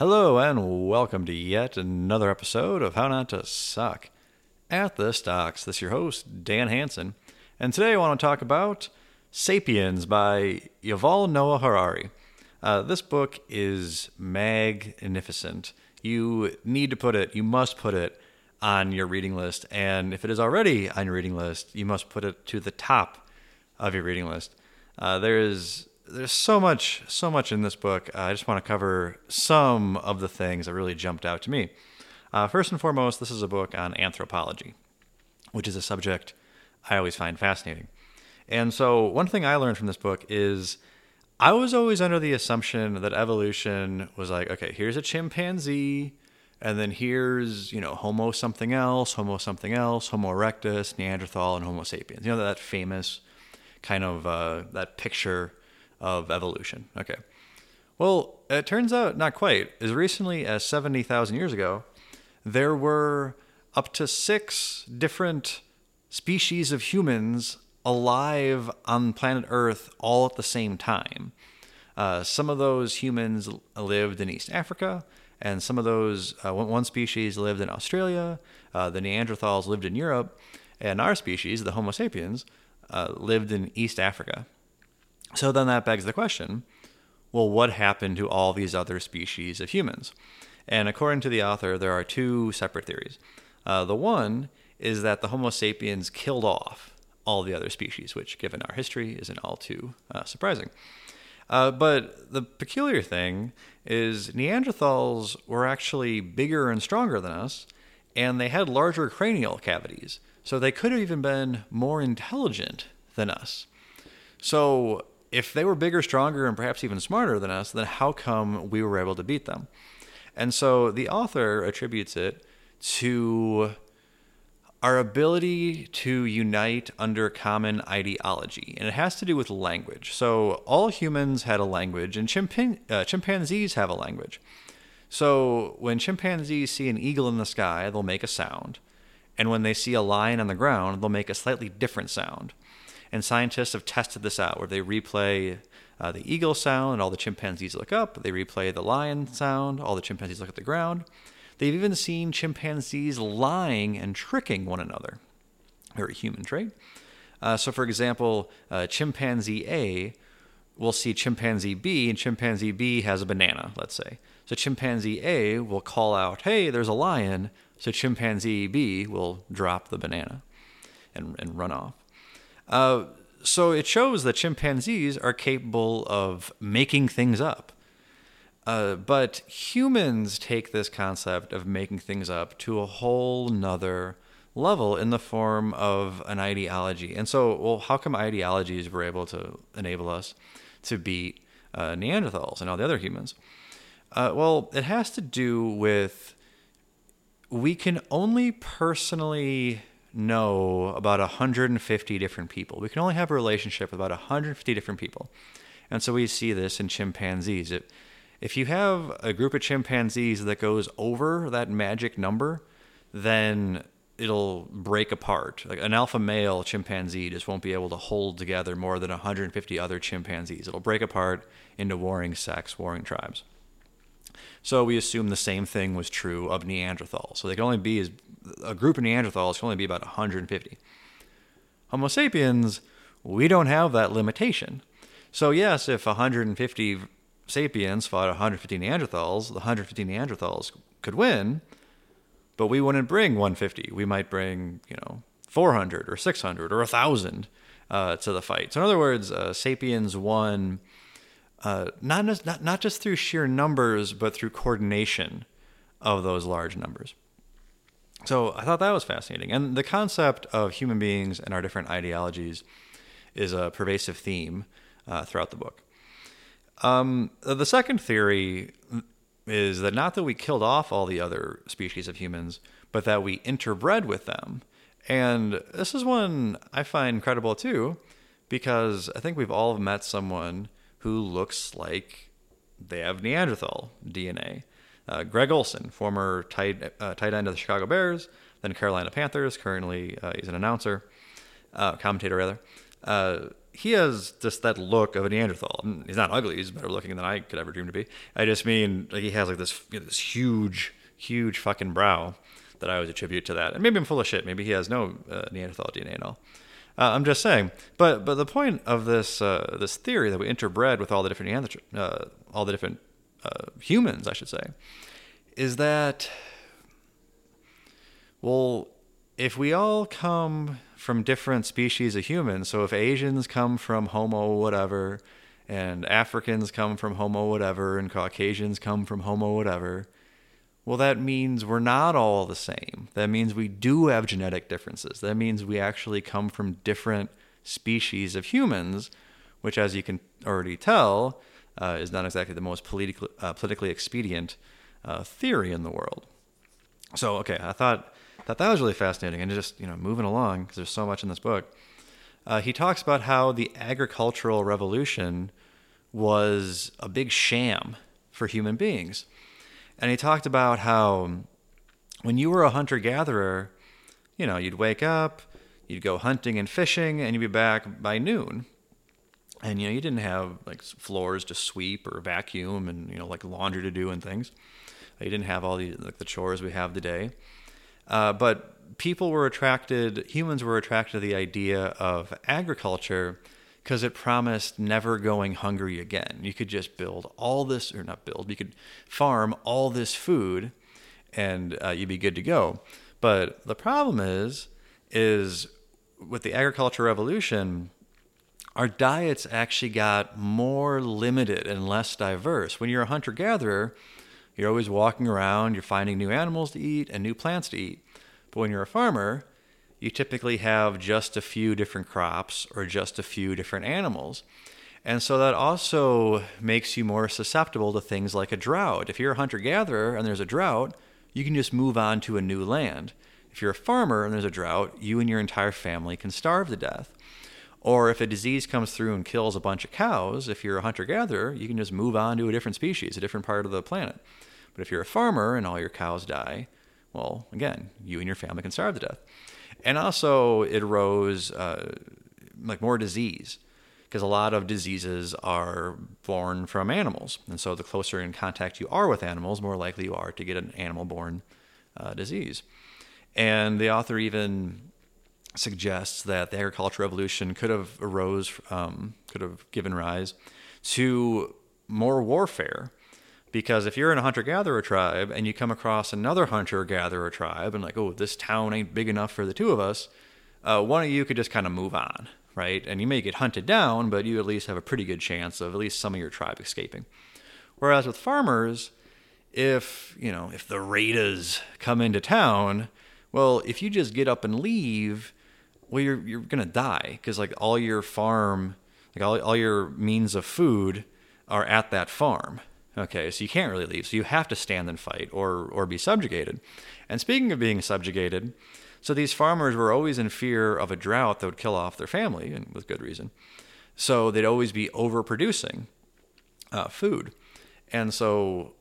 Hello, and welcome to yet another episode of How Not to Suck at the Stocks. This is your host, Dan Hanson, and today I want to talk about Sapiens by Yuval Noah Harari. Uh, this book is magnificent. You need to put it, you must put it on your reading list, and if it is already on your reading list, you must put it to the top of your reading list. Uh, there is there's so much so much in this book. Uh, I just want to cover some of the things that really jumped out to me. Uh, first and foremost, this is a book on anthropology, which is a subject I always find fascinating. And so, one thing I learned from this book is I was always under the assumption that evolution was like, okay, here's a chimpanzee, and then here's you know Homo something else, Homo something else, Homo erectus, Neanderthal, and Homo sapiens. You know that famous kind of uh, that picture of evolution. Okay. Well, it turns out not quite. As recently as 70,000 years ago, there were up to six different species of humans alive on planet Earth all at the same time. Uh, some of those humans lived in East Africa, and some of those, uh, one species lived in Australia, uh, the Neanderthals lived in Europe, and our species, the Homo sapiens, uh, lived in East Africa. So then that begs the question well, what happened to all these other species of humans? And according to the author, there are two separate theories. Uh, the one is that the Homo sapiens killed off all the other species, which, given our history, isn't all too uh, surprising. Uh, but the peculiar thing is Neanderthals were actually bigger and stronger than us, and they had larger cranial cavities. So they could have even been more intelligent than us. So if they were bigger, stronger, and perhaps even smarter than us, then how come we were able to beat them? And so the author attributes it to our ability to unite under common ideology. And it has to do with language. So all humans had a language, and chimpan- uh, chimpanzees have a language. So when chimpanzees see an eagle in the sky, they'll make a sound. And when they see a lion on the ground, they'll make a slightly different sound. And scientists have tested this out where they replay uh, the eagle sound and all the chimpanzees look up. They replay the lion sound, all the chimpanzees look at the ground. They've even seen chimpanzees lying and tricking one another. Very human trait. Uh, so, for example, uh, chimpanzee A will see chimpanzee B, and chimpanzee B has a banana, let's say. So, chimpanzee A will call out, Hey, there's a lion. So, chimpanzee B will drop the banana and, and run off. Uh, so it shows that chimpanzees are capable of making things up. Uh, but humans take this concept of making things up to a whole nother level in the form of an ideology. And so, well, how come ideologies were able to enable us to beat uh, Neanderthals and all the other humans? Uh, well, it has to do with we can only personally know about 150 different people. We can only have a relationship with about 150 different people. And so we see this in chimpanzees. It, if you have a group of chimpanzees that goes over that magic number, then it'll break apart. Like an alpha male chimpanzee just won't be able to hold together more than 150 other chimpanzees. It'll break apart into warring sects, warring tribes. So we assume the same thing was true of Neanderthals. So they can only be as a group of Neanderthals can only be about 150. Homo sapiens, we don't have that limitation. So yes, if 150 sapiens fought 150 Neanderthals, the 150 Neanderthals could win, but we wouldn't bring 150. We might bring, you know, 400 or 600 or 1,000 uh, to the fight. So in other words, uh, sapiens won uh, not, not, not just through sheer numbers, but through coordination of those large numbers. So I thought that was fascinating. And the concept of human beings and our different ideologies is a pervasive theme uh, throughout the book. Um, the second theory is that not that we killed off all the other species of humans, but that we interbred with them. And this is one I find credible too, because I think we've all met someone who looks like they have Neanderthal DNA. Uh, Greg Olsen, former tight, uh, tight end of the Chicago Bears, then Carolina Panthers, currently uh, he's an announcer, uh, commentator rather. Uh, he has just that look of a Neanderthal. He's not ugly. He's better looking than I could ever dream to be. I just mean like he has like this you know, this huge, huge fucking brow that I always attribute to that. And maybe I'm full of shit. Maybe he has no uh, Neanderthal DNA at all. Uh, I'm just saying. But but the point of this uh, this theory that we interbred with all the different uh, all the different uh, humans, I should say, is that well, if we all come from different species of humans, so if Asians come from Homo whatever, and Africans come from Homo whatever, and Caucasians come from Homo whatever, well, that means we're not all the same. That means we do have genetic differences. That means we actually come from different species of humans, which, as you can already tell, uh, is not exactly the most politically, uh, politically expedient uh, theory in the world. So, okay, I thought thought that was really fascinating, and just you know moving along because there's so much in this book. Uh, he talks about how the agricultural revolution was a big sham for human beings, and he talked about how when you were a hunter gatherer, you know you'd wake up, you'd go hunting and fishing, and you'd be back by noon. And you know you didn't have like floors to sweep or vacuum, and you know like laundry to do and things. You didn't have all the like the chores we have today. Uh, but people were attracted, humans were attracted to the idea of agriculture because it promised never going hungry again. You could just build all this, or not build, you could farm all this food and uh, you'd be good to go. But the problem is, is with the agricultural revolution, our diets actually got more limited and less diverse. When you're a hunter gatherer, you're always walking around, you're finding new animals to eat and new plants to eat. But when you're a farmer, you typically have just a few different crops or just a few different animals. And so that also makes you more susceptible to things like a drought. If you're a hunter gatherer and there's a drought, you can just move on to a new land. If you're a farmer and there's a drought, you and your entire family can starve to death. Or if a disease comes through and kills a bunch of cows, if you're a hunter gatherer, you can just move on to a different species, a different part of the planet. But if you're a farmer and all your cows die, well, again, you and your family can starve to death. And also, it arose uh, like more disease because a lot of diseases are born from animals. And so, the closer in contact you are with animals, more likely you are to get an animal born uh, disease. And the author even suggests that the agricultural revolution could have arose, um, could have given rise to more warfare because if you're in a hunter gatherer tribe and you come across another hunter gatherer tribe and like, oh, this town ain't big enough for the two of us, uh, one of you could just kind of move on, right? And you may get hunted down, but you at least have a pretty good chance of at least some of your tribe escaping. Whereas with farmers, if you know if the raiders come into town, well, if you just get up and leave, well, you're you're gonna die because like all your farm, like all all your means of food are at that farm Okay, so you can't really leave. So you have to stand and fight or or be subjugated. And speaking of being subjugated, so these farmers were always in fear of a drought that would kill off their family, and with good reason. So they'd always be overproducing uh, food, and so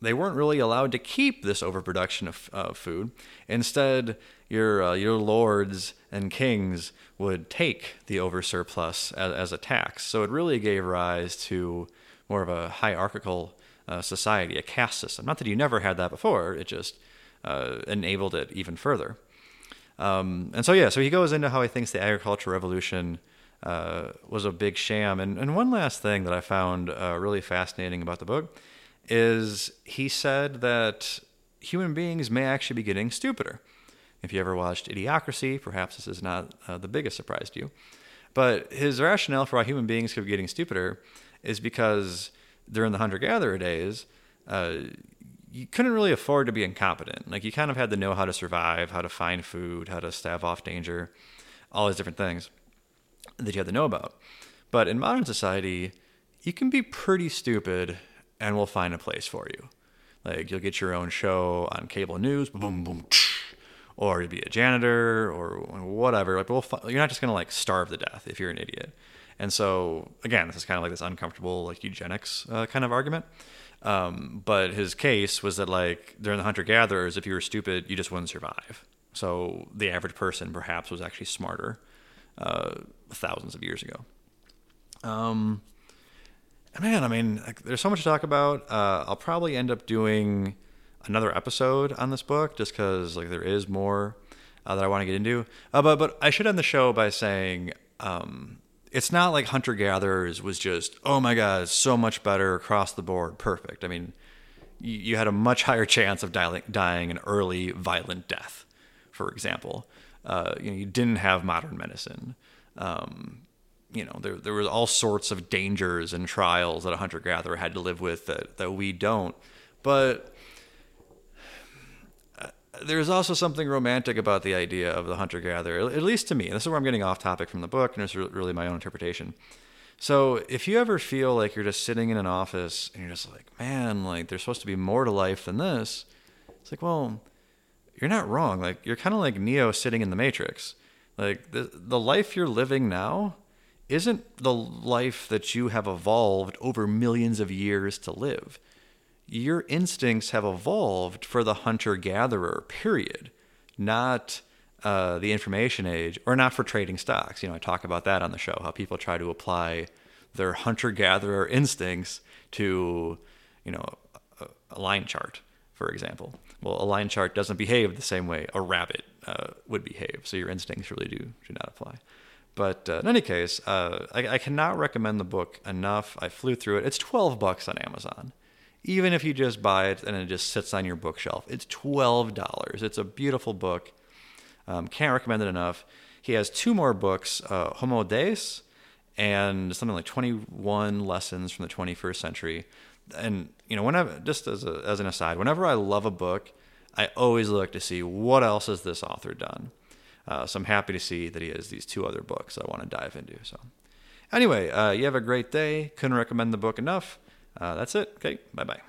they weren't really allowed to keep this overproduction of uh, food. Instead, your uh, your lords and kings would take the oversurplus as, as a tax. So it really gave rise to more of a hierarchical uh, society, a caste system. Not that you never had that before, it just uh, enabled it even further. Um, and so, yeah, so he goes into how he thinks the agricultural revolution uh, was a big sham. And, and one last thing that I found uh, really fascinating about the book is he said that human beings may actually be getting stupider. If you ever watched Idiocracy, perhaps this is not uh, the biggest surprise to you. But his rationale for why human beings could be getting stupider is because during the hunter gatherer days, uh, you couldn't really afford to be incompetent. Like you kind of had to know how to survive, how to find food, how to stave off danger, all these different things that you had to know about. But in modern society, you can be pretty stupid and we'll find a place for you. Like you'll get your own show on cable news, boom, boom, or you'll be a janitor or whatever. Like we'll, you're not just gonna like starve to death if you're an idiot. And so again, this is kind of like this uncomfortable like eugenics uh, kind of argument. Um, but his case was that like during the hunter gatherers, if you were stupid, you just wouldn't survive. So the average person perhaps was actually smarter uh, thousands of years ago. Um, man, I mean, like, there's so much to talk about. Uh, I'll probably end up doing another episode on this book just because like there is more uh, that I want to get into. Uh, but but I should end the show by saying um, it's not like hunter gatherers was just oh my god so much better across the board perfect. I mean you, you had a much higher chance of dying, dying an early violent death, for example. Uh, you know you didn't have modern medicine. Um, you know there there was all sorts of dangers and trials that a hunter gatherer had to live with that that we don't. But there's also something romantic about the idea of the hunter gatherer, at least to me. This is where I'm getting off topic from the book, and it's really my own interpretation. So, if you ever feel like you're just sitting in an office and you're just like, man, like there's supposed to be more to life than this, it's like, well, you're not wrong. Like, you're kind of like Neo sitting in the Matrix. Like, the, the life you're living now isn't the life that you have evolved over millions of years to live your instincts have evolved for the hunter gatherer, period, not uh, the information age or not for trading stocks. You know, I talk about that on the show, how people try to apply their hunter gatherer instincts to, you know, a, a, line chart, for example. Well, a line chart doesn't behave the same way a rabbit uh, would behave, so your instincts really do, do not apply. But uh, in any case, uh, I, I cannot recommend the book enough. I flew through it. It's 12 bucks on Amazon even if you just buy it and it just sits on your bookshelf. It's $12. It's a beautiful book. Um, can't recommend it enough. He has two more books, uh, Homo Deus and something like 21 lessons from the 21st century. And, you know, whenever, just as, a, as an aside, whenever I love a book, I always look to see what else has this author done. Uh, so I'm happy to see that he has these two other books I want to dive into. So, anyway, uh, you have a great day. Couldn't recommend the book enough. Uh, that's it. Okay, bye bye.